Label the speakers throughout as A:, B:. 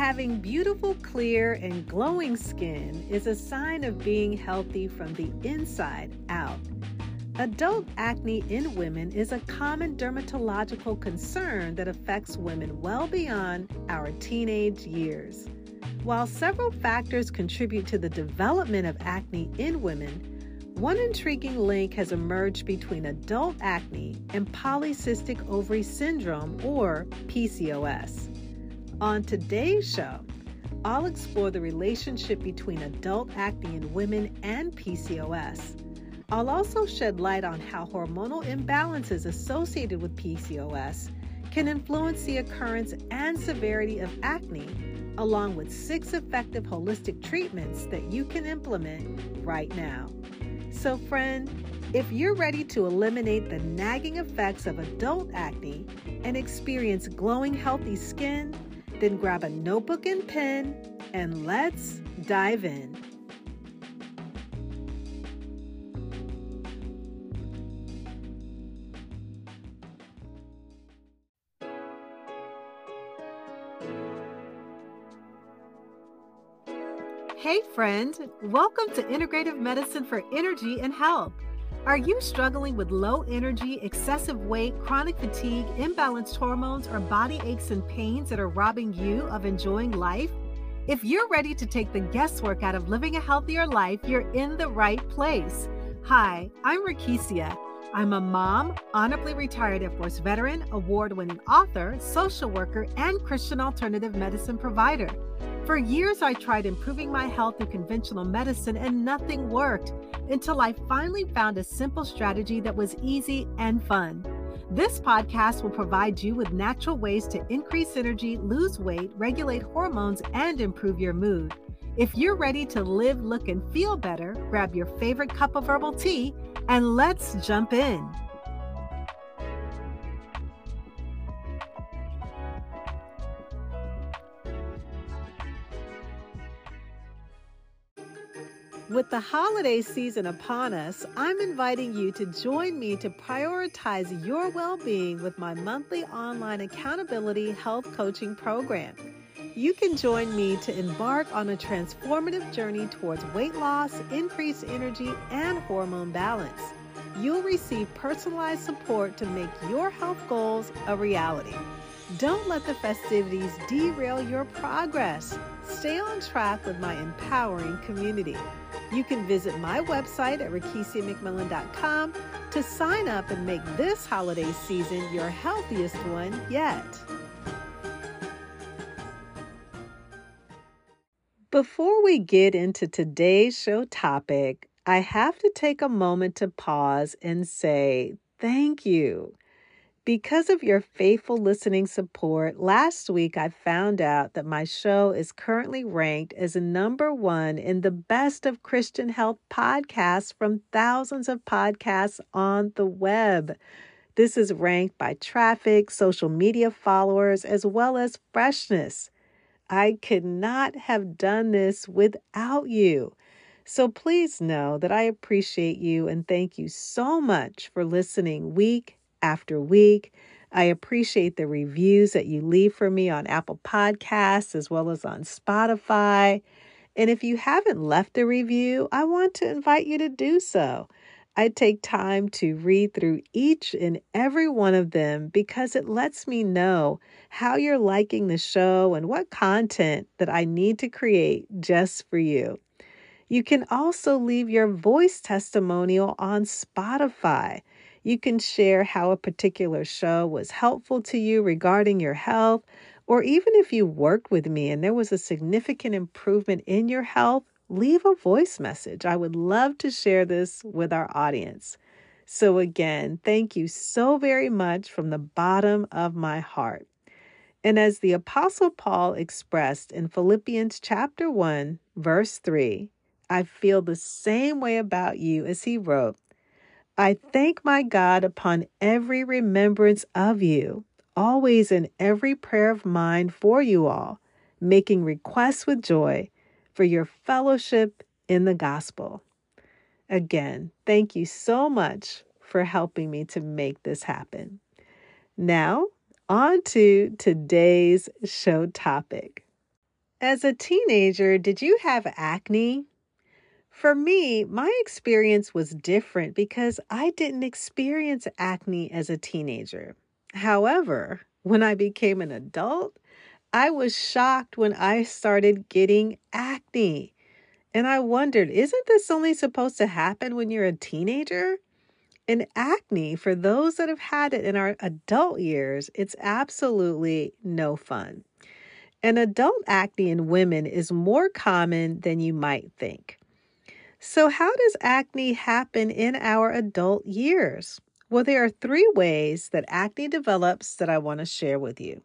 A: Having beautiful, clear, and glowing skin is a sign of being healthy from the inside out. Adult acne in women is a common dermatological concern that affects women well beyond our teenage years. While several factors contribute to the development of acne in women, one intriguing link has emerged between adult acne and polycystic ovary syndrome, or PCOS. On today's show, I'll explore the relationship between adult acne in women and PCOS. I'll also shed light on how hormonal imbalances associated with PCOS can influence the occurrence and severity of acne, along with six effective holistic treatments that you can implement right now. So, friend, if you're ready to eliminate the nagging effects of adult acne and experience glowing, healthy skin, then grab a notebook and pen and let's dive in. Hey, friend, welcome to Integrative Medicine for Energy and Health. Are you struggling with low energy, excessive weight, chronic fatigue, imbalanced hormones, or body aches and pains that are robbing you of enjoying life? If you're ready to take the guesswork out of living a healthier life, you're in the right place. Hi, I'm Rekishia. I'm a mom, honorably retired Air Force veteran, award winning author, social worker, and Christian alternative medicine provider. For years, I tried improving my health through conventional medicine and nothing worked until I finally found a simple strategy that was easy and fun. This podcast will provide you with natural ways to increase energy, lose weight, regulate hormones, and improve your mood. If you're ready to live, look, and feel better, grab your favorite cup of herbal tea and let's jump in. With the holiday season upon us, I'm inviting you to join me to prioritize your well being with my monthly online accountability health coaching program. You can join me to embark on a transformative journey towards weight loss, increased energy, and hormone balance. You'll receive personalized support to make your health goals a reality. Don't let the festivities derail your progress. Stay on track with my empowering community. You can visit my website at rekishiamcmillan.com to sign up and make this holiday season your healthiest one yet. Before we get into today's show topic, I have to take a moment to pause and say thank you. Because of your faithful listening support, last week I found out that my show is currently ranked as number one in the best of Christian health podcasts from thousands of podcasts on the web. This is ranked by traffic, social media followers, as well as freshness. I could not have done this without you. So please know that I appreciate you and thank you so much for listening week after week. I appreciate the reviews that you leave for me on Apple Podcasts as well as on Spotify. And if you haven't left a review, I want to invite you to do so. I take time to read through each and every one of them because it lets me know how you're liking the show and what content that I need to create just for you. You can also leave your voice testimonial on Spotify. You can share how a particular show was helpful to you regarding your health, or even if you worked with me and there was a significant improvement in your health, leave a voice message. I would love to share this with our audience. So, again, thank you so very much from the bottom of my heart. And as the Apostle Paul expressed in Philippians chapter 1, verse 3, I feel the same way about you as he wrote I thank my God upon every remembrance of you, always in every prayer of mine for you all, making requests with joy for your fellowship in the gospel. Again, thank you so much for helping me to make this happen. Now, on to today's show topic. As a teenager, did you have acne? For me, my experience was different because I didn't experience acne as a teenager. However, when I became an adult, I was shocked when I started getting acne. And I wondered, isn't this only supposed to happen when you're a teenager? And acne, for those that have had it in our adult years, it's absolutely no fun. And adult acne in women is more common than you might think. So, how does acne happen in our adult years? Well, there are three ways that acne develops that I want to share with you.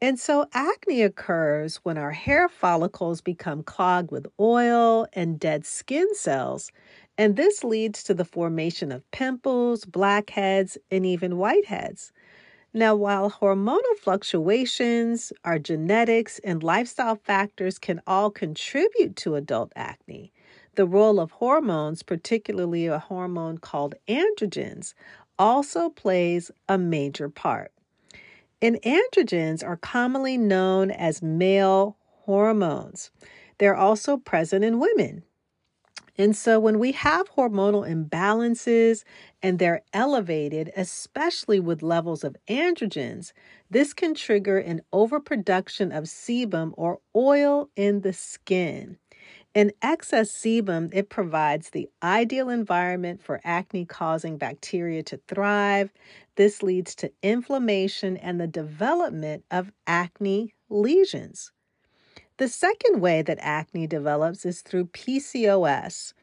A: And so, acne occurs when our hair follicles become clogged with oil and dead skin cells, and this leads to the formation of pimples, blackheads, and even whiteheads. Now, while hormonal fluctuations, our genetics, and lifestyle factors can all contribute to adult acne, the role of hormones, particularly a hormone called androgens, also plays a major part. And androgens are commonly known as male hormones. They're also present in women. And so when we have hormonal imbalances and they're elevated, especially with levels of androgens, this can trigger an overproduction of sebum or oil in the skin. In excess sebum, it provides the ideal environment for acne causing bacteria to thrive. This leads to inflammation and the development of acne lesions. The second way that acne develops is through PCOS.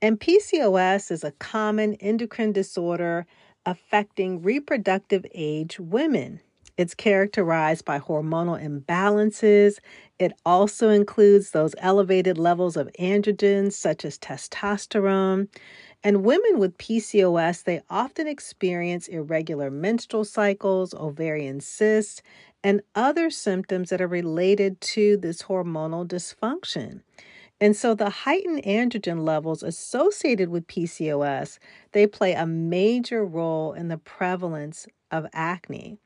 A: And PCOS is a common endocrine disorder affecting reproductive age women. It's characterized by hormonal imbalances. It also includes those elevated levels of androgens such as testosterone. And women with PCOS, they often experience irregular menstrual cycles, ovarian cysts, and other symptoms that are related to this hormonal dysfunction. And so the heightened androgen levels associated with PCOS, they play a major role in the prevalence of acne.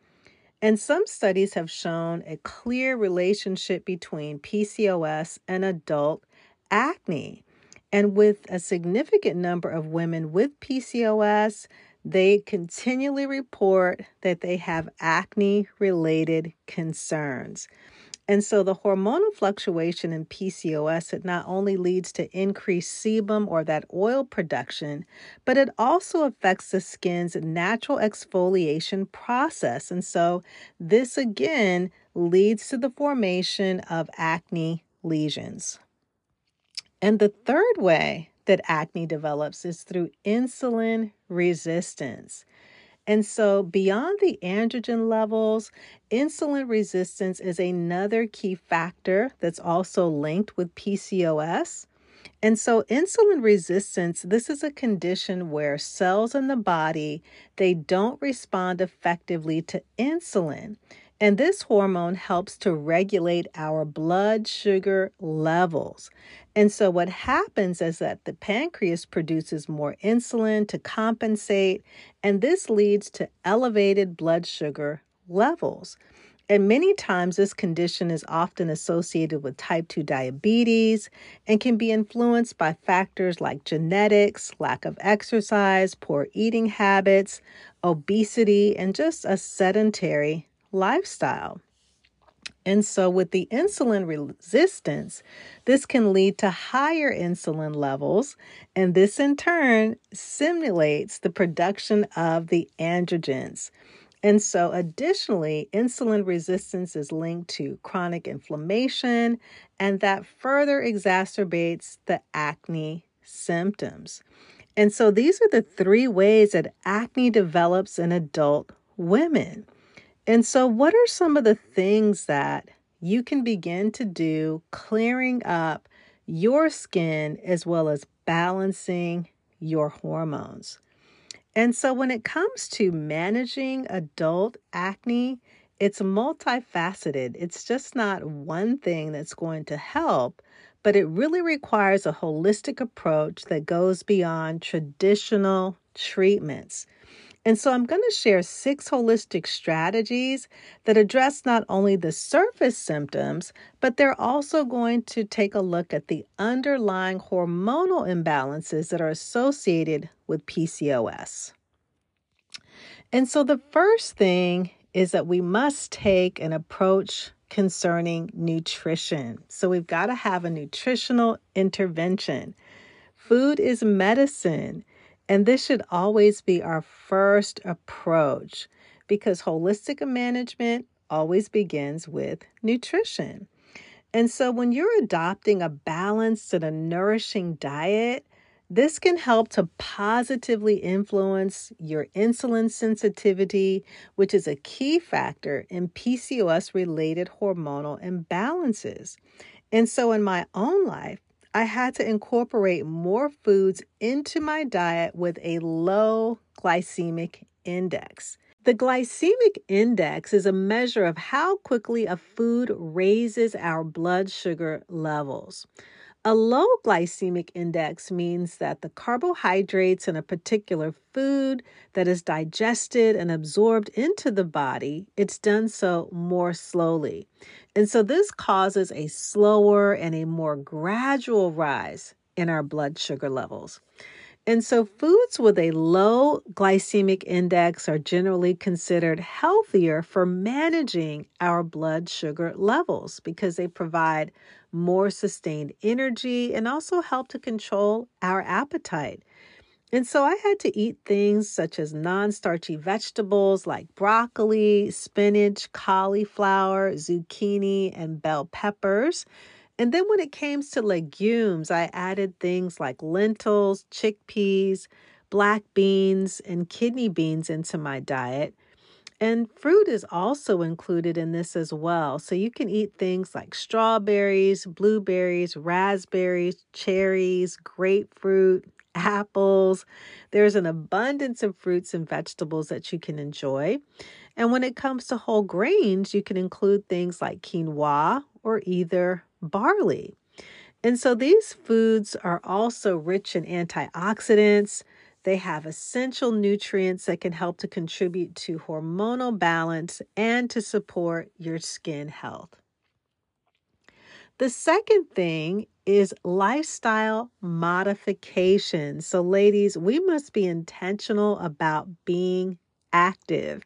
A: And some studies have shown a clear relationship between PCOS and adult acne. And with a significant number of women with PCOS, they continually report that they have acne related concerns. And so the hormonal fluctuation in PCOS, it not only leads to increased sebum or that oil production, but it also affects the skin's natural exfoliation process. And so this again leads to the formation of acne lesions. And the third way that acne develops is through insulin resistance. And so, beyond the androgen levels, insulin resistance is another key factor that's also linked with PCOS. And so insulin resistance, this is a condition where cells in the body, they don't respond effectively to insulin. And this hormone helps to regulate our blood sugar levels. And so, what happens is that the pancreas produces more insulin to compensate, and this leads to elevated blood sugar levels. And many times, this condition is often associated with type 2 diabetes and can be influenced by factors like genetics, lack of exercise, poor eating habits, obesity, and just a sedentary lifestyle. And so, with the insulin resistance, this can lead to higher insulin levels, and this in turn simulates the production of the androgens. And so, additionally, insulin resistance is linked to chronic inflammation, and that further exacerbates the acne symptoms. And so, these are the three ways that acne develops in adult women. And so, what are some of the things that you can begin to do clearing up your skin as well as balancing your hormones? And so, when it comes to managing adult acne, it's multifaceted. It's just not one thing that's going to help, but it really requires a holistic approach that goes beyond traditional treatments. And so I'm going to share six holistic strategies that address not only the surface symptoms, but they're also going to take a look at the underlying hormonal imbalances that are associated with PCOS. And so the first thing is that we must take an approach concerning nutrition. So we've got to have a nutritional intervention. Food is medicine. And this should always be our first approach because holistic management always begins with nutrition. And so when you're adopting a balanced and a nourishing diet, this can help to positively influence your insulin sensitivity, which is a key factor in PCOS related hormonal imbalances. And so, in my own life, I had to incorporate more foods into my diet with a low glycemic index. The glycemic index is a measure of how quickly a food raises our blood sugar levels. A low glycemic index means that the carbohydrates in a particular food that is digested and absorbed into the body, it's done so more slowly. And so this causes a slower and a more gradual rise in our blood sugar levels. And so, foods with a low glycemic index are generally considered healthier for managing our blood sugar levels because they provide more sustained energy and also help to control our appetite. And so, I had to eat things such as non starchy vegetables like broccoli, spinach, cauliflower, zucchini, and bell peppers and then when it came to legumes, I added things like lentils, chickpeas, black beans, and kidney beans into my diet. And fruit is also included in this as well. So you can eat things like strawberries, blueberries, raspberries, cherries, grapefruit, apples. There's an abundance of fruits and vegetables that you can enjoy. And when it comes to whole grains, you can include things like quinoa or either barley. And so these foods are also rich in antioxidants. They have essential nutrients that can help to contribute to hormonal balance and to support your skin health. The second thing is lifestyle modification. So, ladies, we must be intentional about being active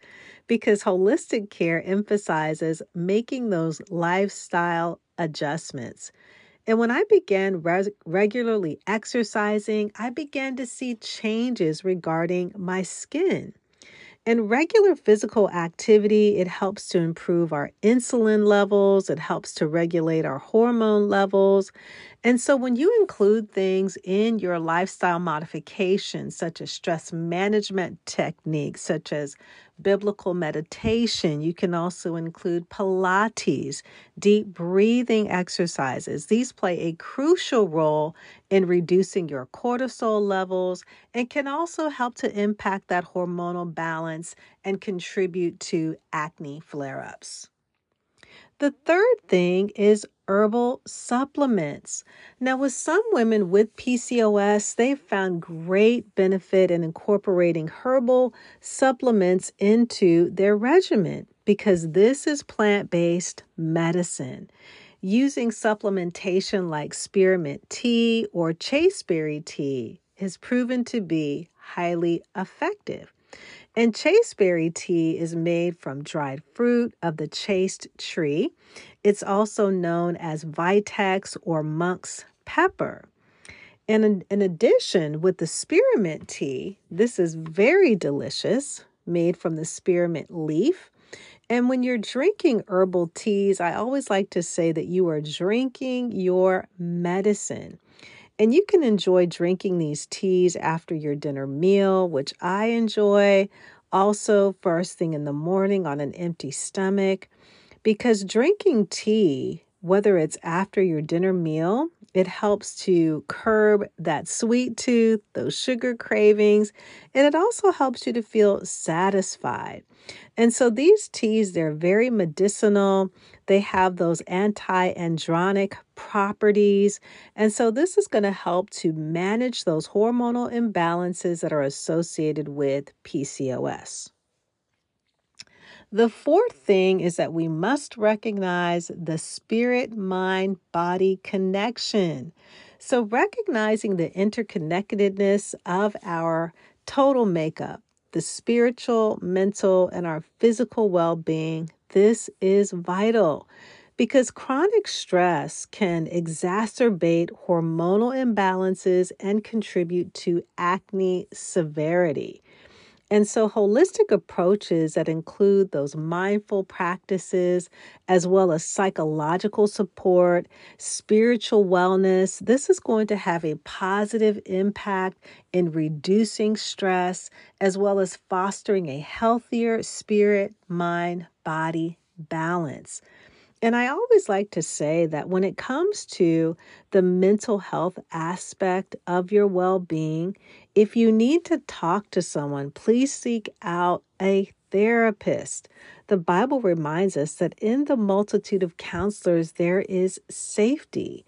A: because holistic care emphasizes making those lifestyle adjustments. And when I began res- regularly exercising, I began to see changes regarding my skin. And regular physical activity, it helps to improve our insulin levels, it helps to regulate our hormone levels. And so when you include things in your lifestyle modifications, such as stress management techniques, such as biblical meditation. You can also include Pilates, deep breathing exercises. These play a crucial role in reducing your cortisol levels and can also help to impact that hormonal balance and contribute to acne flare ups. The third thing is herbal supplements. Now, with some women with PCOS, they've found great benefit in incorporating herbal supplements into their regimen because this is plant based medicine. Using supplementation like spearmint tea or chasteberry tea has proven to be highly effective. And chasteberry tea is made from dried fruit of the chaste tree. It's also known as vitex or monk's pepper. And in, in addition, with the spearmint tea, this is very delicious, made from the spearmint leaf. And when you're drinking herbal teas, I always like to say that you are drinking your medicine. And you can enjoy drinking these teas after your dinner meal, which I enjoy. Also, first thing in the morning on an empty stomach. Because drinking tea, whether it's after your dinner meal It helps to curb that sweet tooth, those sugar cravings, and it also helps you to feel satisfied. And so these teas, they're very medicinal. They have those anti androgenic properties. And so this is going to help to manage those hormonal imbalances that are associated with PCOS. The fourth thing is that we must recognize the spirit mind body connection. So, recognizing the interconnectedness of our total makeup, the spiritual, mental, and our physical well being, this is vital because chronic stress can exacerbate hormonal imbalances and contribute to acne severity. And so, holistic approaches that include those mindful practices, as well as psychological support, spiritual wellness, this is going to have a positive impact in reducing stress, as well as fostering a healthier spirit, mind, body balance. And I always like to say that when it comes to the mental health aspect of your well being, if you need to talk to someone, please seek out a therapist. The Bible reminds us that in the multitude of counselors, there is safety.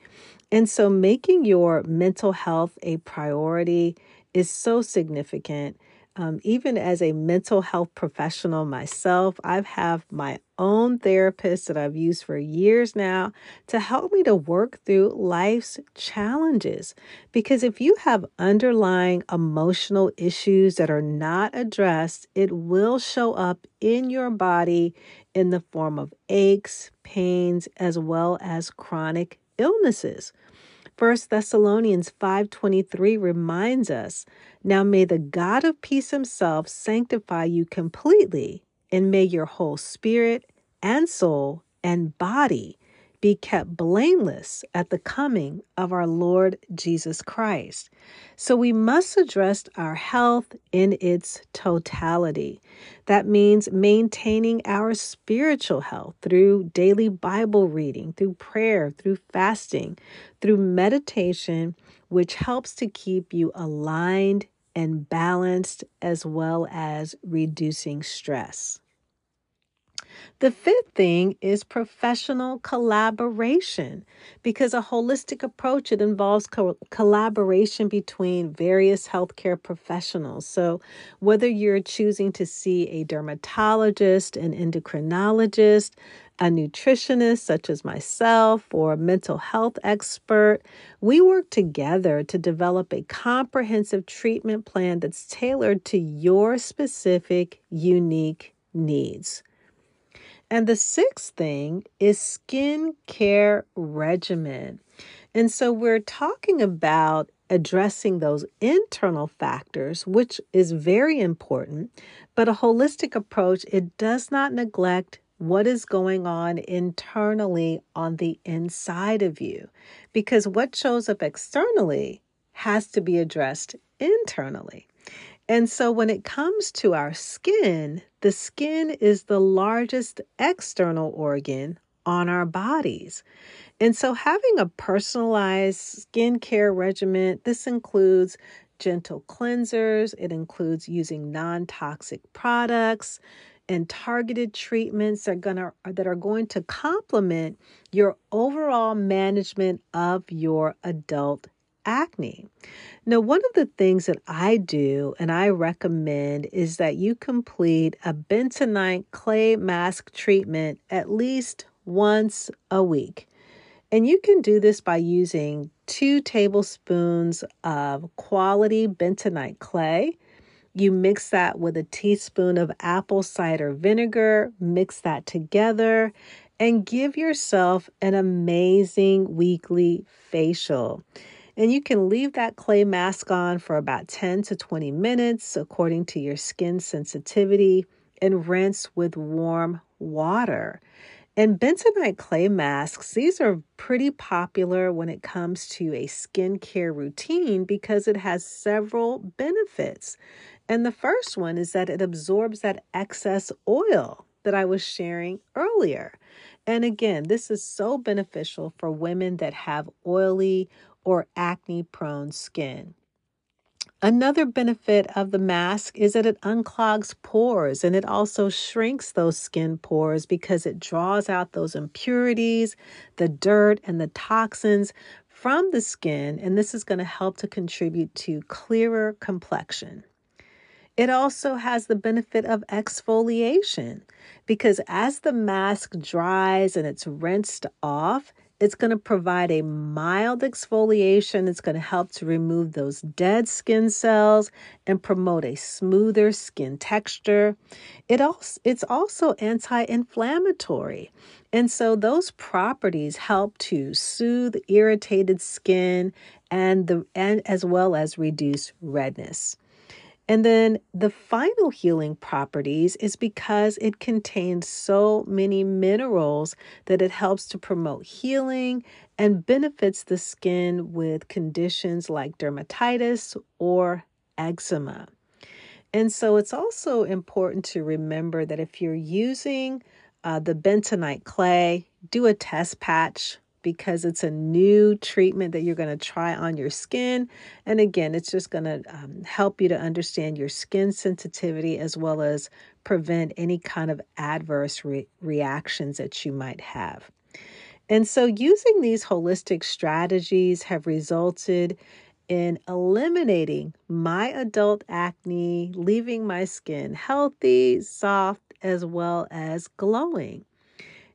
A: And so, making your mental health a priority is so significant. Um, even as a mental health professional myself, I have my own therapist that I've used for years now to help me to work through life's challenges. Because if you have underlying emotional issues that are not addressed, it will show up in your body in the form of aches, pains, as well as chronic illnesses. 1 Thessalonians 5:23 reminds us, "Now may the God of peace himself sanctify you completely, and may your whole spirit and soul and body be kept blameless at the coming of our Lord Jesus Christ. So we must address our health in its totality. That means maintaining our spiritual health through daily Bible reading, through prayer, through fasting, through meditation, which helps to keep you aligned and balanced as well as reducing stress. The fifth thing is professional collaboration because a holistic approach it involves co- collaboration between various healthcare professionals. So whether you're choosing to see a dermatologist, an endocrinologist, a nutritionist such as myself or a mental health expert, we work together to develop a comprehensive treatment plan that's tailored to your specific unique needs. And the sixth thing is skin care regimen. And so we're talking about addressing those internal factors, which is very important, but a holistic approach, it does not neglect what is going on internally on the inside of you. Because what shows up externally has to be addressed internally. And so when it comes to our skin, the skin is the largest external organ on our bodies. And so having a personalized skincare regimen, this includes gentle cleansers, it includes using non-toxic products and targeted treatments are gonna that are going to complement your overall management of your adult acne. Now, one of the things that I do and I recommend is that you complete a bentonite clay mask treatment at least once a week. And you can do this by using two tablespoons of quality bentonite clay. You mix that with a teaspoon of apple cider vinegar, mix that together, and give yourself an amazing weekly facial. And you can leave that clay mask on for about 10 to 20 minutes according to your skin sensitivity and rinse with warm water. And bentonite clay masks, these are pretty popular when it comes to a skincare routine because it has several benefits. And the first one is that it absorbs that excess oil that I was sharing earlier. And again, this is so beneficial for women that have oily or acne prone skin. Another benefit of the mask is that it unclogs pores and it also shrinks those skin pores because it draws out those impurities, the dirt, and the toxins from the skin. And this is going to help to contribute to clearer complexion. It also has the benefit of exfoliation because as the mask dries and it's rinsed off, it's going to provide a mild exfoliation. It's going to help to remove those dead skin cells and promote a smoother skin texture. It also it's also anti-inflammatory. And so those properties help to soothe irritated skin and the and as well as reduce redness. And then the final healing properties is because it contains so many minerals that it helps to promote healing and benefits the skin with conditions like dermatitis or eczema. And so it's also important to remember that if you're using uh, the bentonite clay, do a test patch because it's a new treatment that you're going to try on your skin. And again, it's just going to um, help you to understand your skin sensitivity as well as prevent any kind of adverse re- reactions that you might have. And so, using these holistic strategies have resulted in eliminating my adult acne, leaving my skin healthy, soft, as well as glowing.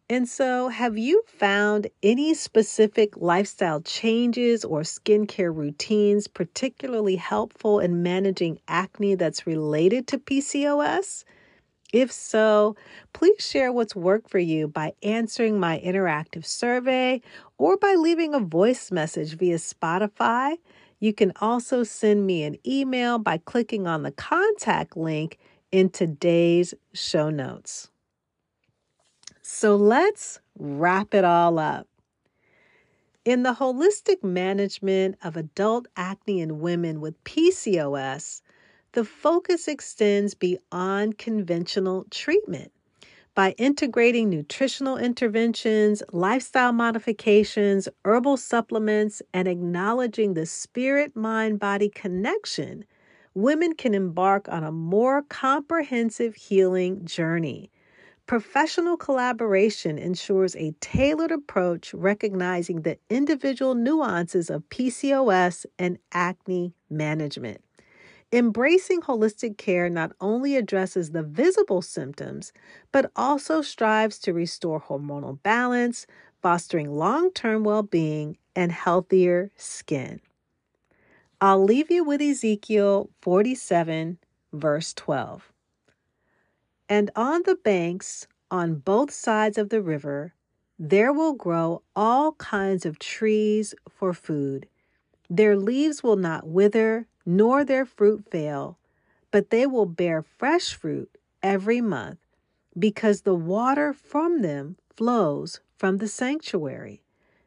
A: And so, have you found any specific lifestyle changes or skincare routines particularly helpful in managing acne that's related to PCOS? If so, please share what's worked for you by answering my interactive survey or by leaving a voice message via Spotify. You can also send me an email by clicking on the contact link in today's show notes. So let's wrap it all up. In the holistic management of adult acne in women with PCOS, the focus extends beyond conventional treatment. By integrating nutritional interventions, lifestyle modifications, herbal supplements, and acknowledging the spirit mind body connection, women can embark on a more comprehensive healing journey. Professional collaboration ensures a tailored approach recognizing the individual nuances of PCOS and acne management. Embracing holistic care not only addresses the visible symptoms, but also strives to restore hormonal balance, fostering long term well being and healthier skin. I'll leave you with Ezekiel 47, verse 12. And on the banks, on both sides of the river, there will grow all kinds of trees for food. Their leaves will not wither, nor their fruit fail, but they will bear fresh fruit every month, because the water from them flows from the sanctuary.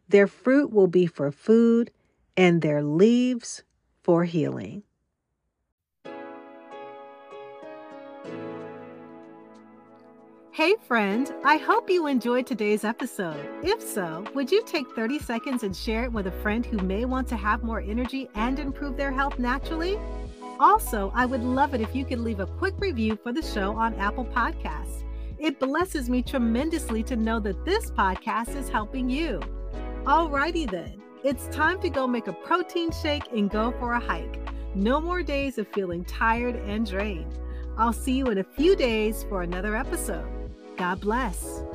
A: Their fruit will be for food, and their leaves for healing. Hey, friend, I hope you enjoyed today's episode. If so, would you take 30 seconds and share it with a friend who may want to have more energy and improve their health naturally? Also, I would love it if you could leave a quick review for the show on Apple Podcasts. It blesses me tremendously to know that this podcast is helping you. Alrighty then, it's time to go make a protein shake and go for a hike. No more days of feeling tired and drained. I'll see you in a few days for another episode. God bless.